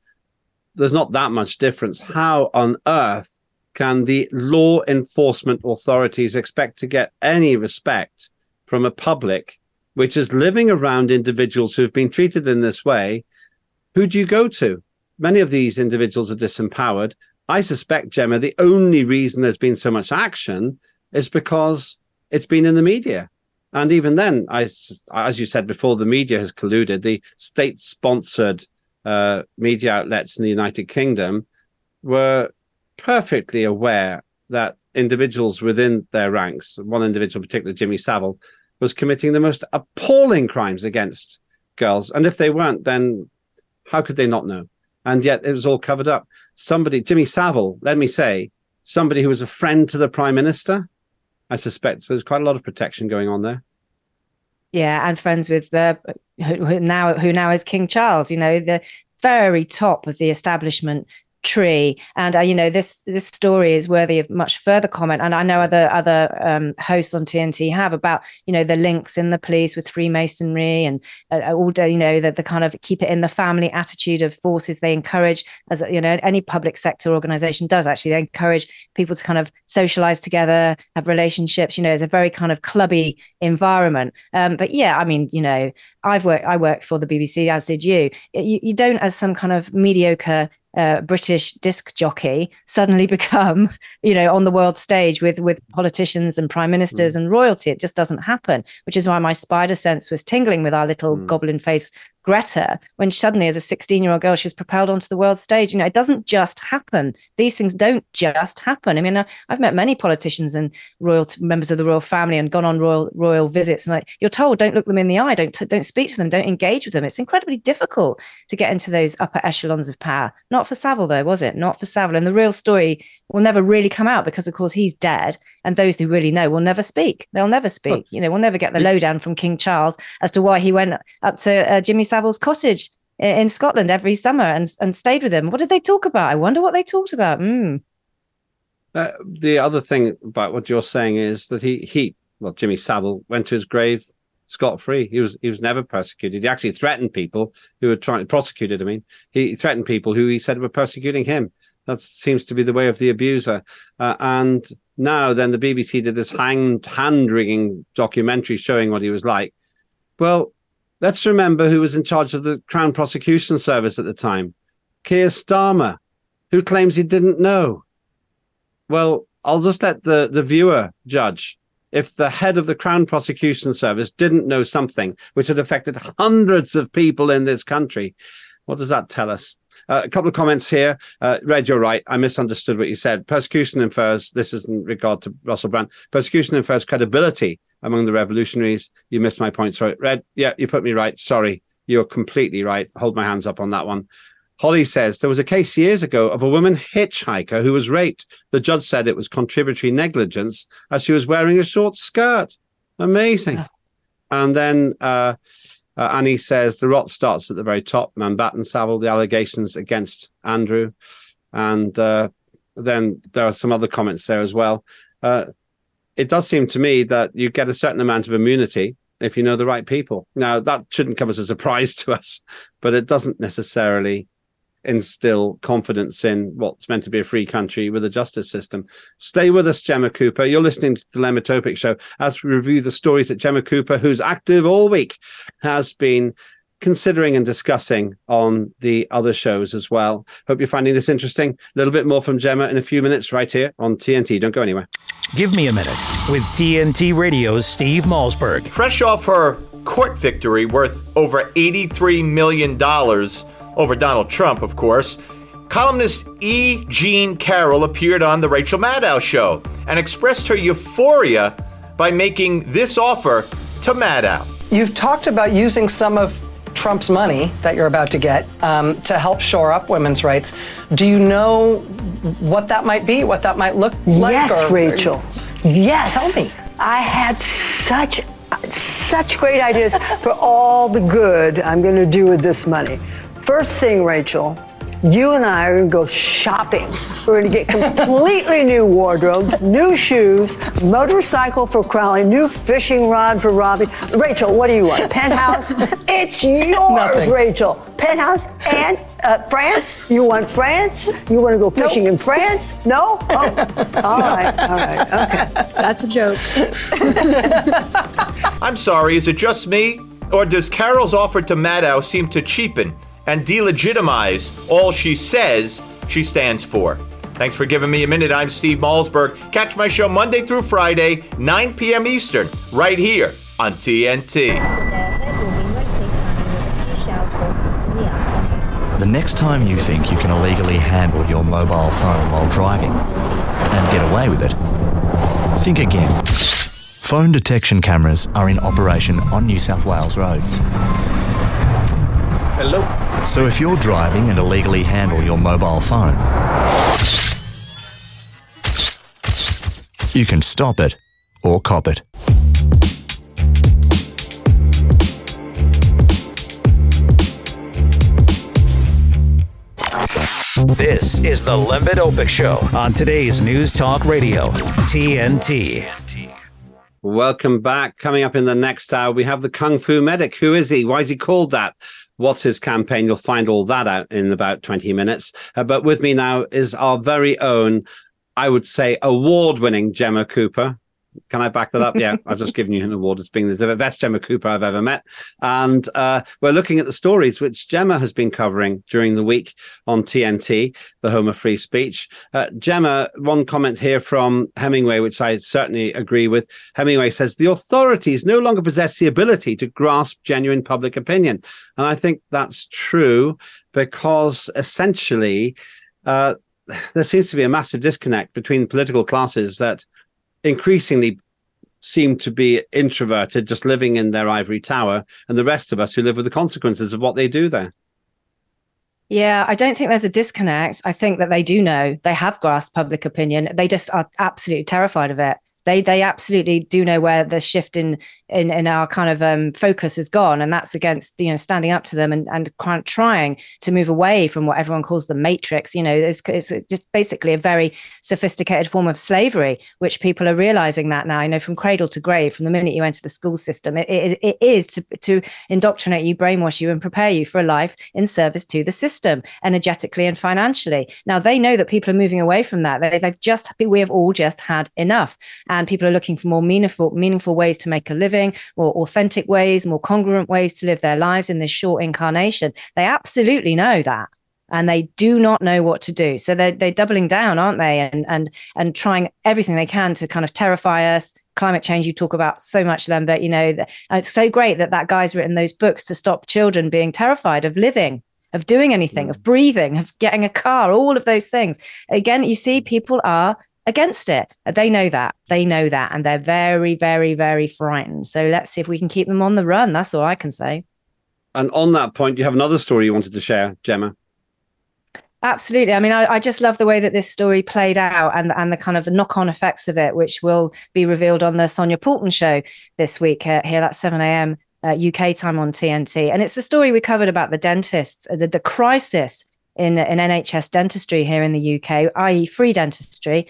S2: There's not that much difference. How on earth can the law enforcement authorities expect to get any respect from a public which is living around individuals who have been treated in this way? Who do you go to? Many of these individuals are disempowered. I suspect, Jemma, the only reason there's been so much action is because it's been in the media. And even then, I, as you said before, the media has colluded. The state sponsored uh, media outlets in the United Kingdom were perfectly aware that individuals within their ranks, one individual, particularly Jimmy Savile, was committing the most appalling crimes against girls. And if they weren't, then how could they not know? And yet it was all covered up. Somebody, Jimmy Savile, let me say, somebody who was a friend to the prime minister, I suspect there's quite a lot of protection going on there.
S5: Yeah, and friends with the who, who now who now is King Charles. You know, the very top of the establishment tree. And uh, you know this this story is worthy of much further comment. And i know other other um, hosts on tnt have about you know the links in the police with freemasonry and uh, all day you know the, the kind of keep it in the family attitude of forces they encourage as you know any public sector organization does actually. They encourage people to kind of socialize together have relationships you know it's a very kind of clubby environment. Um, but yeah i mean you know i've worked i worked for the bbc as did you you, you don't as some kind of mediocre uh, British disc jockey suddenly *laughs* become, you know, on the world stage with with politicians and prime ministers mm. and royalty. It just doesn't happen, which is why my spider sense was tingling with our little mm. goblin face Greta, when suddenly, as a 16 year old girl, she was propelled onto the world stage. You know, it doesn't just happen. These things don't just happen. I mean, I've met many politicians and royal members of the royal family and gone on royal royal visits. And like you're told, don't look them in the eye, don't don't speak to them, don't engage with them. It's incredibly difficult to get into those upper echelons of power. Not for Savile, though, was it? Not for Savile. And the real story will never really come out because, of course, he's dead, and those who really know will never speak. They'll never speak. You know, we'll never get the lowdown from King Charles as to why he went up to uh, Jimmy Savile's cottage in Scotland every summer and and stayed with him. What did they talk about? I wonder what they talked about. Mm.
S2: Uh, the other thing about what you're saying is that he he well Jimmy Savile went to his grave scot free. He was he was never persecuted. He actually threatened people who were trying prosecuted. I mean, he threatened people who he said were persecuting him. That seems to be the way of the abuser. Uh, and now, then the BBC did this hand hand wringing documentary showing what he was like. Well, let's remember who was in charge of the Crown Prosecution Service at the time, Keir Starmer, who claims he didn't know. Well, I'll just let the, the viewer judge. If the head of the Crown Prosecution Service didn't know something which had affected hundreds of people in this country, what does that tell us? Uh, a couple of comments here. Uh, Red, you're right. I misunderstood what you said. Persecution infers, this is in regard to Russell Brand, persecution infers credibility among the revolutionaries. You missed my point. Sorry. Red, yeah, you put me right. Sorry. You're completely right. Hold my hands up on that one. Holly says there was a case years ago of a woman hitchhiker who was raped. The judge said it was contributory negligence as she was wearing a short skirt. Amazing. And then uh, uh, Annie says the rot starts at the very top. Mountbatten Savile, the allegations against Andrew, and uh, then there are some other comments there as well. Uh, it does seem to me that you get a certain amount of immunity if you know the right people. Now that shouldn't come as a surprise *laughs* to us, but it doesn't necessarily instill confidence in what's meant to be a free country with a justice system. Stay with us, Jemma Cooper. You're listening to the Lembit Öpik Show as we review the stories that Jemma Cooper, who's active all week, has been considering and discussing on the other shows as well. Hope you're finding this interesting. A little bit more from Jemma in a few minutes right here on TNT. Don't go anywhere.
S1: Give me a minute with TNT Radio's Steve Malzberg.
S12: Fresh off her court victory worth over $83 million over Donald Trump, of course, columnist E. Jean Carroll appeared on The Rachel Maddow Show and expressed her euphoria by making this offer to Maddow.
S13: You've talked about using some of Trump's money that you're about to get um, to help shore up women's rights. Do you know what that might be, what that might look like?
S10: Yes,
S13: or,
S10: Rachel. Yes.
S13: Tell me.
S10: I had such such great ideas for all the good I'm going to do with this money. First thing, Rachel, you and I are going to go shopping. We're going to get completely new wardrobes, new shoes, motorcycle for Crowley, new fishing rod for Robbie. Rachel, what do you want? Penthouse? it's yours,
S13: Nothing.
S10: Rachel. Penthouse and uh, France? You want France? You want to go fishing
S13: Nope.
S10: in France? No? Oh, all right, all right, okay.
S14: That's a joke. *laughs*
S12: I'm sorry, is it just me? Or does Carroll's offer to Maddow seem to cheapen and delegitimize all she says she stands for? Thanks for giving me a minute. I'm Steve Malzberg. Catch my show Monday through Friday, 9 p.m. Eastern, right here on TNT.
S15: The next time you think you can illegally handle your mobile phone while driving and get away with it, think again. Phone detection cameras are in operation on New South Wales roads.
S12: Hello.
S15: So if you're driving and illegally handle your mobile phone, you can stop it or cop it.
S3: This is the Lembit Öpik Show
S1: on today's News Talk Radio, TNT.
S2: Welcome back. Coming up in the next hour, we have the Kung Fu Medic. Who is he? Why is he called that? What's his campaign? You'll find all that out in about 20 minutes. Uh, but with me now is our very own, I would say, award winning Jemma Cooper. Can I back that up? Yeah, I've just given you an award as being the best Jemma Cooper I've ever met. And uh, we're looking at the stories which Jemma has been covering during the week on TNT, the home of free speech. Uh, Jemma, one comment here from Hemingway, which I certainly agree with. Hemingway says the authorities no longer possess the ability to grasp genuine public opinion. And I think that's true because essentially, uh, there seems to be a massive disconnect between political classes that increasingly seem to be introverted, just living in their ivory tower, and the rest of us who live with the consequences of what they do there.
S5: Yeah, I don't think there's a disconnect. I think that they do know they have grasped public opinion. They just are absolutely terrified of it. They they absolutely do know where the shift in in our kind of um, focus has gone, and that's against you know standing up to them and and trying to move away from what everyone calls the matrix. You know, it's, it's just basically a very sophisticated form of slavery, which people are realizing that now. You know, from cradle to grave, from the minute you enter the school system, it, it, it is to to indoctrinate you, brainwash you, and prepare you for a life in service to the system, energetically and financially. Now they know that people are moving away from that. They, they've just we have all just had enough, and people are looking for more meaningful meaningful ways to make a living living, more authentic ways, more congruent ways to live their lives in this short incarnation. They absolutely know that. And they do not know what to do. So they're, they're doubling down, aren't they? And, and, and trying everything they can to kind of terrify us, climate change you talk about so much Lembit you know it's so great that that guy's written those books to stop children being terrified of living of doing anything mm. of breathing of getting a car all of those things again you see people are against it. They know that. They know that. And they're very, very, very frightened. So let's see if we can keep them on the run. That's all I can say.
S2: And on that point, you have another story you wanted to share, Jemma.
S5: Absolutely. I mean, I, I, just love the way that this story played out and, and the kind of the knock on effects of it, which will be revealed on the Sonia Poulton show this week uh, here at 7 a.m. Uh, UK time on TNT. And it's the story we covered about the dentists, uh, the, the crisis in, in NHS dentistry here in the UK, i.e., free dentistry.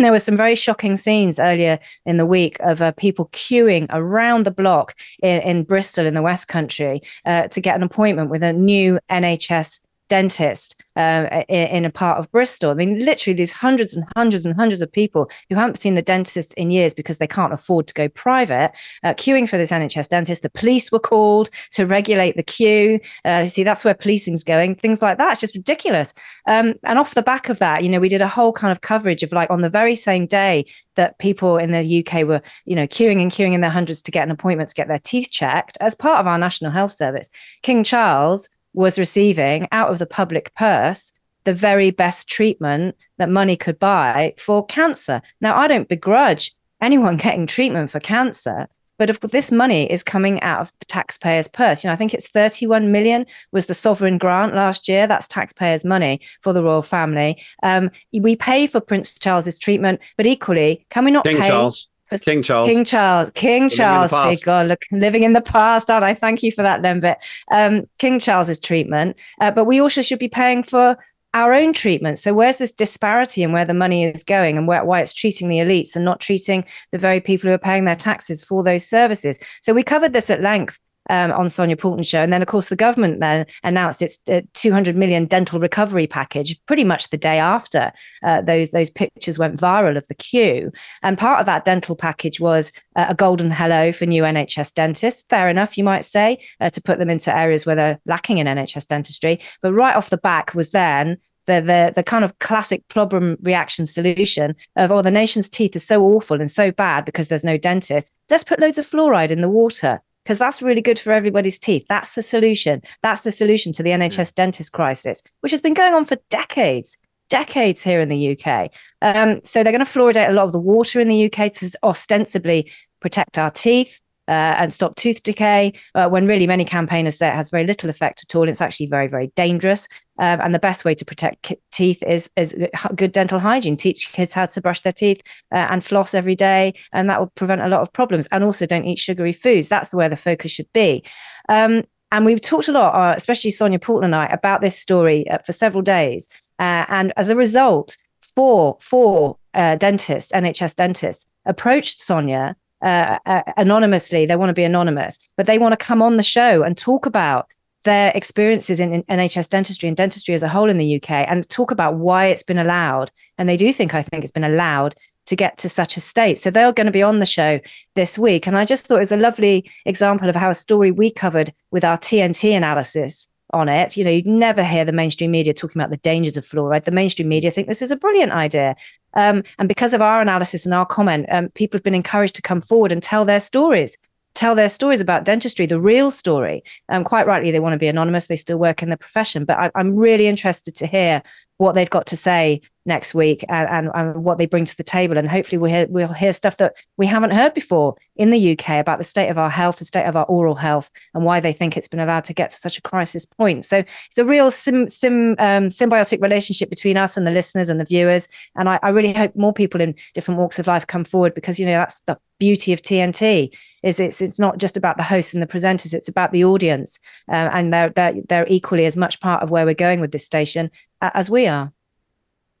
S5: There were some very shocking scenes earlier in the week of uh, people queuing around the block in, in Bristol in the West Country uh, to get an appointment with a new NHS dentist uh, in, in, a part of Bristol. I mean, literally, these hundreds and hundreds and hundreds of people who haven't seen the dentist in years because they can't afford to go private, uh, queuing for this NHS dentist. The police were called to regulate the queue. Uh, see, that's where policing's going. Things like that. It's just ridiculous. Um, and off the back of that, you know, we did a whole kind of coverage of like on the very same day that people in the UK were, you know, queuing and queuing in their hundreds to get an appointment to get their teeth checked as part of our National Health Service. King Charles was receiving out of the public purse the very best treatment that money could buy for cancer. Now, I don't begrudge anyone *laughs* getting treatment for cancer, but if this money is coming out of the taxpayer's purse, you know, I think it's 31 million was the sovereign grant last year. That's taxpayers' money for the royal family. Um, we pay for Prince Charles's treatment, but equally, can we not
S2: King
S5: pay?
S2: Charles. King Charles.
S5: King Charles. King living Charles. God, look, living in the past, aren't I? Thank you for that, Lembit. Um, King Charles's treatment. Uh, but we also should be paying for our own treatment. So where's this disparity in where the money is going and where, why it's treating the elites and not treating the very people who are paying their taxes for those services? So we covered this at length um, on Sonia Poulton show. And then, of course, the government then announced its uh, 200 million dental recovery package pretty much the day after uh, those those pictures went viral of the queue. And part of that dental package was uh, a golden hello for new NHS dentists. Fair enough, you might say, uh, to put them into areas where they're lacking in NHS dentistry. But right off the back was then the the the kind of classic problem reaction solution of oh the nation's teeth are so awful and so bad because there's no dentist let's put loads of fluoride in the water because that's really good for everybody's teeth. That's the solution. That's the solution to the NHS dentist crisis, which has been going on for decades, decades here in the UK. Um, so they're going to fluoridate a lot of the water in the UK to ostensibly protect our teeth. Uh, and stop tooth decay, uh, when really many campaigners say it has very little effect at all. It's actually very, very dangerous. Um, and the best way to protect ki- teeth is is good dental hygiene. Teach kids how to brush their teeth uh, and floss every day, and that will prevent a lot of problems. And also, don't eat sugary foods. That's where the focus should be. Um, and we've talked a lot, uh, especially Sonia Poulton and I, about this story uh, for several days. Uh, and as a result, four four uh, dentists, NHS dentists, approached Sonia uh, uh, anonymously. They want to be anonymous, but they want to come on the show and talk about their experiences in, in, NHS dentistry and dentistry as a whole in the UK and talk about why it's been allowed. And they do think, I think, it's been allowed to get to such a state. So they're going to be on the show this week. And I just thought it was a lovely example of how a story we covered with our TNT analysis on it. You know, you'd never hear the mainstream media talking about the dangers of fluoride. The mainstream media think this is a brilliant idea. Um, and because of our analysis and our comment, um, people have been encouraged to come forward and tell their stories, tell their stories about dentistry, the real story. Um, quite rightly, they want to be anonymous. They still work in the profession. But I, I'm really interested to hear what they've got to say next week and, and, and, what they bring to the table. And hopefully we'll hear, we'll hear stuff that we haven't heard before in the UK about the state of our health, the state of our oral health, and why they think it's been allowed to get to such a crisis point. So it's a real sim, sim, um, symbiotic relationship between us and the listeners and the viewers. And I, I really hope more people in different walks of life come forward because, you know, that's the beauty of TNT is it's it's not just about the hosts and the presenters it's about the audience uh, and they're, they're they're equally as much part of where we're going with this station as we are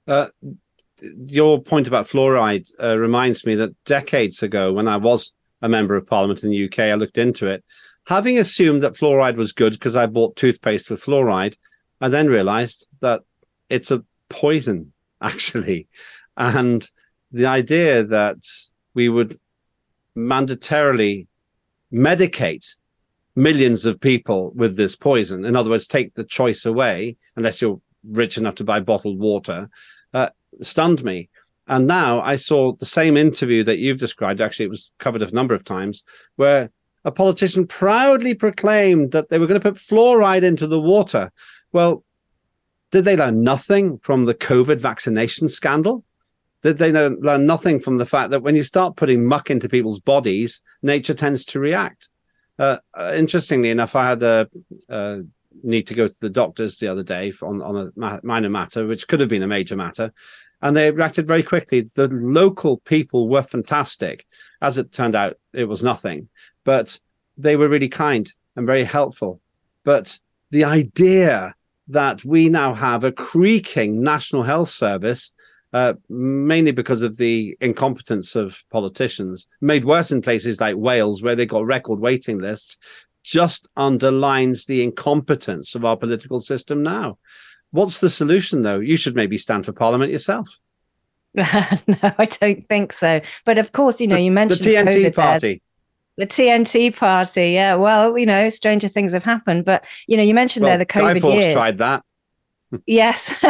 S2: uh, your point about fluoride uh, reminds me that decades ago, when I was a member of parliament in the UK, I looked into it, having assumed that fluoride was good because I bought toothpaste with fluoride, I then realized that it's a poison, *laughs* actually. And the idea that we would mandatorily medicate millions of people with this poison, in other words, take the choice away, unless you're rich enough to buy bottled water, uh, stunned me. And now I saw the same interview that you've described. Actually, it was covered a number of times where a politician proudly proclaimed that they were going to put fluoride into the water. Well, did they learn nothing from the COVID vaccination scandal? Did they learn nothing from the fact that when you start putting muck into people's bodies, nature tends to react? Uh, uh, interestingly enough, I had a, a need to go to the doctors the other day on, on a ma- minor matter, which could have been a major matter. And they reacted very quickly. The local people were fantastic. As it turned out, it was nothing, but they were really kind and very helpful. But the idea that we now have a creaking national health service, uh, mainly because of the incompetence of politicians, made worse in places like Wales, where they got record waiting lists, just underlines the incompetence of our political system now. What's the solution, though? You should maybe stand for parliament yourself. *laughs*
S5: no, I don't think so. But of course, you know, you mentioned
S2: the TNT COVID party.
S5: There. The TNT party, yeah. Well, you know, stranger things have happened. But you know, you mentioned well, there the COVID
S2: Guy
S5: years.
S2: tried that.
S5: yes. *laughs*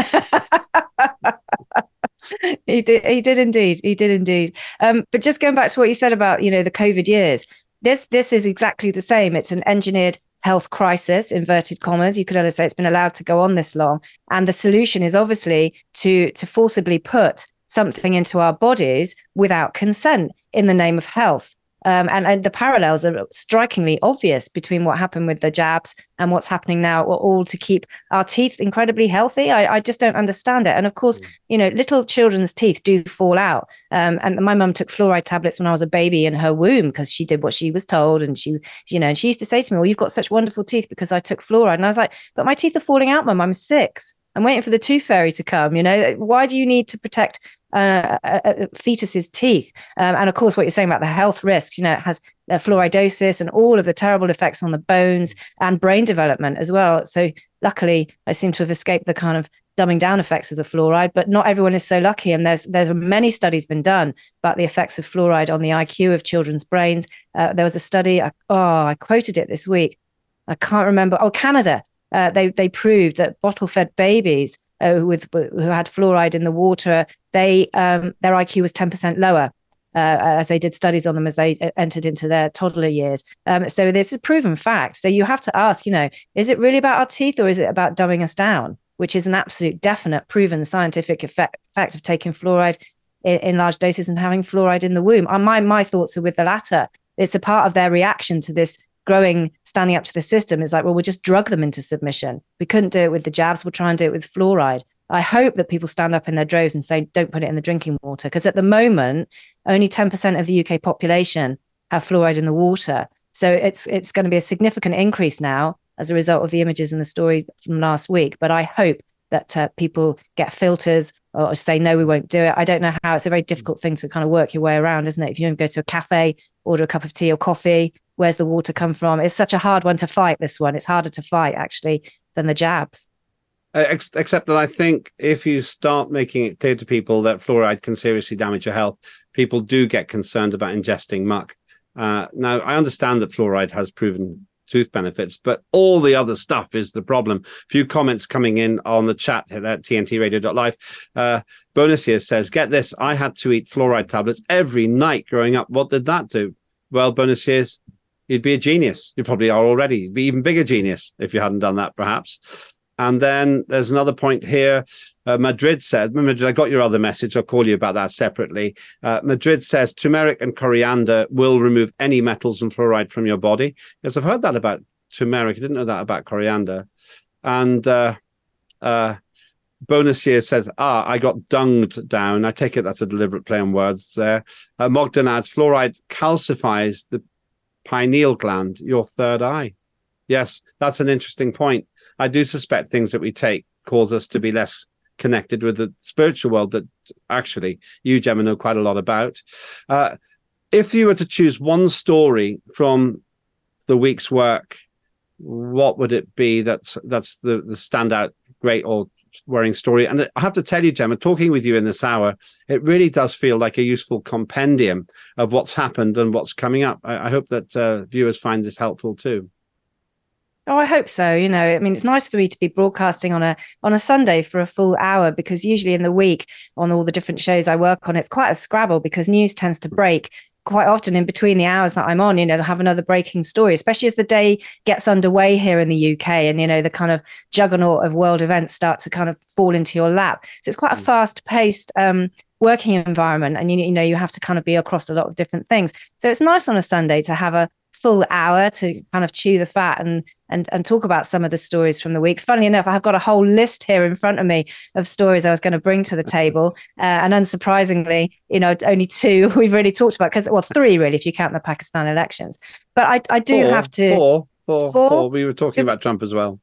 S5: he did. He did indeed. He did indeed. Um, but just going back to what you said about you know the COVID years, this this is exactly the same. It's an engineered health crisis, inverted commas. You could only say it's been allowed to go on this long. And the solution is obviously to to forcibly put something into our bodies without consent in the name of health. Um, and, and, the parallels are strikingly obvious between what happened with the jabs and what's happening now, all to keep our teeth incredibly healthy. I, I just don't understand it. And of course, mm. you know, little children's teeth do fall out. Um, and my mum took fluoride tablets when I was a baby in her womb because she did what she was told. And she, you know, and she used to say to me, Well, you've got such wonderful teeth because I took fluoride. And I was like, But my teeth are falling out, mum. I'm six. I'm waiting for the tooth fairy to come. You know, why do you need to protect uh, uh, uh, fetus's teeth. Um, and of course, what you're saying about the health risks, you know, it has uh, fluoridosis and all of the terrible effects on the bones and brain development as well. So luckily, I seem to have escaped the kind of dumbing down effects of the fluoride, but not everyone is so lucky. And there's there's many studies been done about the effects of fluoride on the IQ of children's brains. Uh, there was a study, oh, I quoted it this week. I can't remember. Oh, Canada. Uh, they they proved that bottle fed babies uh, with who had fluoride in the water, they um, their IQ was ten percent lower. Uh, as they did studies on them as they uh, entered into their toddler years. Um, so this is proven fact. So you have to ask, you know, is it really about our teeth or is it about dumbing us down? Which is an absolute, definite, proven scientific effect, effect of taking fluoride in, in, large doses and having fluoride in the womb. Uh, my my thoughts are with the latter. It's a part of their reaction to this growing standing up to the system is like, well, we'll just drug them into submission. We couldn't do it with the jabs. We'll try and do it with fluoride. I hope that people stand up in their droves and say, don't put it in the drinking water. Because at the moment, only 10% of the UK population have fluoride in the water. So it's it's going to be a significant increase now as a result of the images and the story from last week. But I hope that uh, people get filters or say no, we won't do it. I don't know how. It's a very difficult thing to kind of work your way around, isn't it? If you go to a cafe, order a cup of tea or coffee, where's the water come from? It's such a hard one to fight. This one, it's harder to fight actually than the jabs.
S2: Uh, ex- except that I think if you start making it clear to people that fluoride can seriously damage your health, people do get concerned about ingesting muck. Uh, now, I understand that fluoride has proven tooth benefits, but all the other stuff is the problem. A few comments coming in on the chat at tntradio.live. Uh, bonus here says, Get this, I had to eat fluoride tablets every night growing up. What did that do? Well, bonus here's you'd be a genius. You probably are already. You'd be even bigger genius if you hadn't done that, perhaps. And then there's another point here. Uh, Madrid said, Madrid, I got your other message. I'll call you about that separately. Uh, Madrid says turmeric and coriander will remove any metals and fluoride from your body. Yes, I've heard that about turmeric. I didn't know that about coriander. And uh, uh, bonus here says, ah, I got dunged down. I take it that's a deliberate play on words there. Uh, Mogden adds, fluoride calcifies the pineal gland, your third eye. Yes, that's an interesting point. I do suspect things that we take cause us to be less connected with the spiritual world that actually you, Jemma, know quite a lot about. Uh, if you were to choose one story from the week's work, what would it be that's that's the, the standout great or worrying story? And I have to tell you, Jemma, talking with you in this hour, it really does feel like a useful compendium of what's happened and what's coming up. I, I hope that uh, viewers find this helpful too.
S5: Oh, I hope so. You know, I mean, it's nice for me to be broadcasting on a on a Sunday for a full hour because usually in the week on all the different shows I work on, it's quite a scrabble because news tends to break quite often in between the hours that I'm on. You know, to have another breaking story, especially as the day gets underway here in the UK, and you know the kind of juggernaut of world events start to kind of fall into your lap. So it's quite a mm. fast paced. Um, working environment and you, you know you have to kind of be across a lot of different things so it's nice on a sunday to have a full hour to kind of chew the fat and and and talk about some of the stories from the week. Funnily enough, I've got a whole list here in front of me of stories I was going to bring to the table, uh, and unsurprisingly, you know, only two *laughs* we've really talked about because well, three really if you count the Pakistan elections. But I I do
S2: four,
S5: have to
S2: four, four, four. four. We were talking about Trump as well.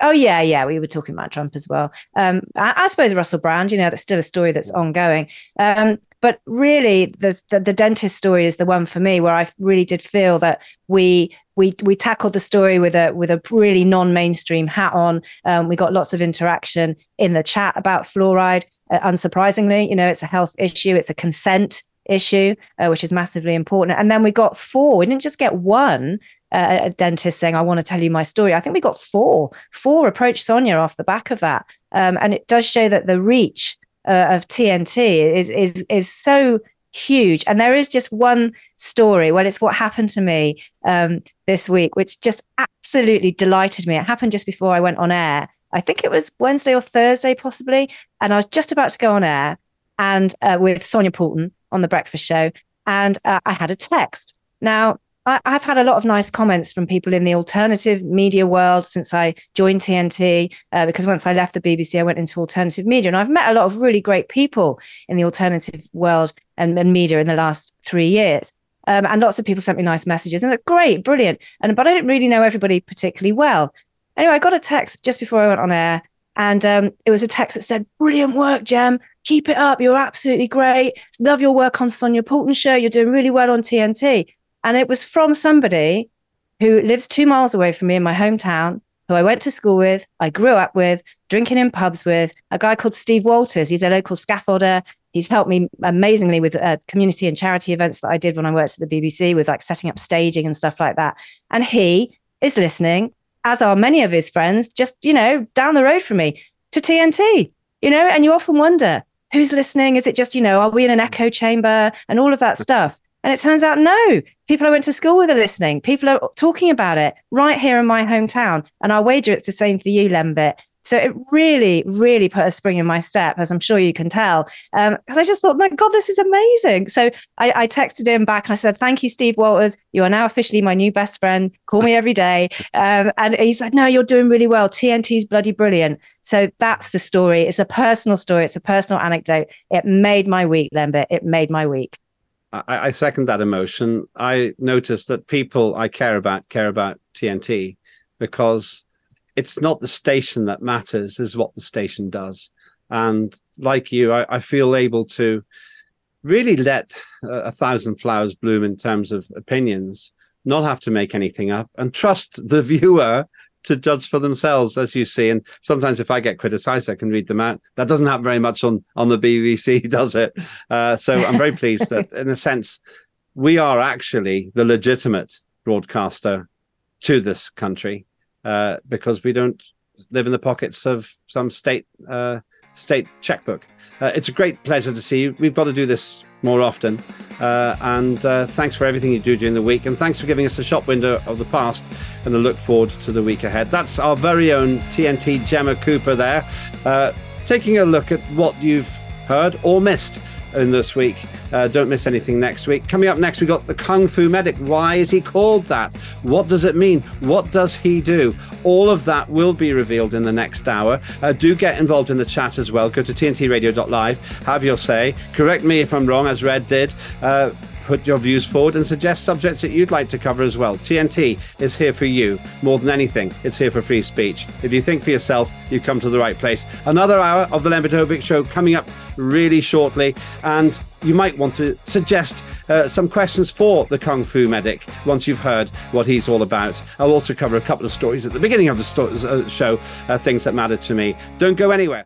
S5: Oh yeah, yeah, we were talking about Trump as well. Um, I, I, suppose Russell Brand, you know, that's still a story that's ongoing. Um, but really, the, the, the dentist story is the one for me where I really did feel that we we we tackled the story with a with a really non-mainstream hat on. Um, we got lots of interaction in the chat about fluoride. Uh, unsurprisingly, you know, it's a health issue. It's a consent issue, uh, which is massively important. And then we got four. We didn't just get one uh, a dentist saying, "I want to tell you my story." I think we got four. Four approached Sonia off the back of that, um, and it does show that the reach uh, of TNT is is is so huge. And there is just one story. Well, it's what happened to me um, this week, which just absolutely delighted me. It happened just before I went on air. I think it was Wednesday or Thursday, possibly. And I was just about to go on air and uh, with Sonia Poulton on the breakfast show, and uh, I had a text. Now, I, have had a lot of nice comments from people in the alternative media world since I joined TNT. Uh, because once I left the BBC, I went into alternative media, and I've met a lot of really great people in the alternative world and, and media in the last three years. Um, and lots of people sent me nice messages, and they're great, brilliant. And but I didn't really know everybody particularly well. Anyway, I got a text just before I went on air, and um, it was a text that said, "Brilliant work, Gem. Keep it up. You're absolutely great. Love your work on Sonia Poulton show. You're doing really well on TNT." And it was from somebody who lives two miles away from me in my hometown, who I went to school with, I grew up with, drinking in pubs with, a guy called Steve Walters. He's a local scaffolder. He's helped me amazingly with uh, community and charity events that I did when I worked at the BBC with like setting up staging and stuff like that. And he is listening, as are many of his friends, just, you know, down the road from me to TNT, you know, and you often wonder who's listening? Is it just, you know, are we in an echo chamber and all of that stuff? And it turns out, no, people I went to school with are listening. People are talking about it right here in my hometown. And I wager it's the same for you, Lembit. So it really, really put a spring in my step, as I'm sure you can tell, because um, I just thought, my God, this is amazing. So I, I, texted him back and I said, Thank you, Steve Walters. You are now officially my new best friend. Call me every day. *laughs* Um, and he said, No, you're doing really well. TNT's bloody brilliant. So that's the story. It's a personal story. It's a personal anecdote. It made my week, Lembit. It made my week.
S2: I, I second that emotion. I notice that people I care about care about TNT because it's not the station that matters, is what the station does. And like you, I, I feel able to really let a, a thousand flowers bloom in terms of opinions, not have to make anything up, and trust the *laughs* viewer to judge for themselves, as you see. And sometimes, if I get criticised, I can read them out. That doesn't happen very much on on the BBC, *laughs* does it? Uh, so I'm very pleased that, in a sense, we are actually the legitimate broadcaster to this country uh, because we don't live in the pockets of some state uh, state checkbook. Uh, it's a great pleasure to see you. We've got to do this more often. Uh, and uh, thanks for everything you do during the week. And thanks for giving us a shop window of the past and a look forward to the week ahead. That's our very own TNT Jemma Cooper there, uh, taking a look at what you've heard or missed in this week. Uh, don't miss anything next week. Coming up next, we got the Kung Fu Medic. Why is he called that? What does it mean? What does he do? All of that will be revealed in the next hour. Uh, do get involved in the chat as well. Go to tntradio.live, have your say. Correct me if I'm wrong, as Red did. Uh, put your views forward and suggest subjects that you'd like to cover as well. TNT is here for you more than anything. It's here for free speech. If you think for yourself, you come to the right place. Another hour of the Lembit Show coming up really shortly, and you might want to suggest uh, some questions for the Kung Fu medic once you've heard what he's all about. I'll also cover a couple of stories at the beginning of the sto- uh, show, uh, things that matter to me. Don't go anywhere.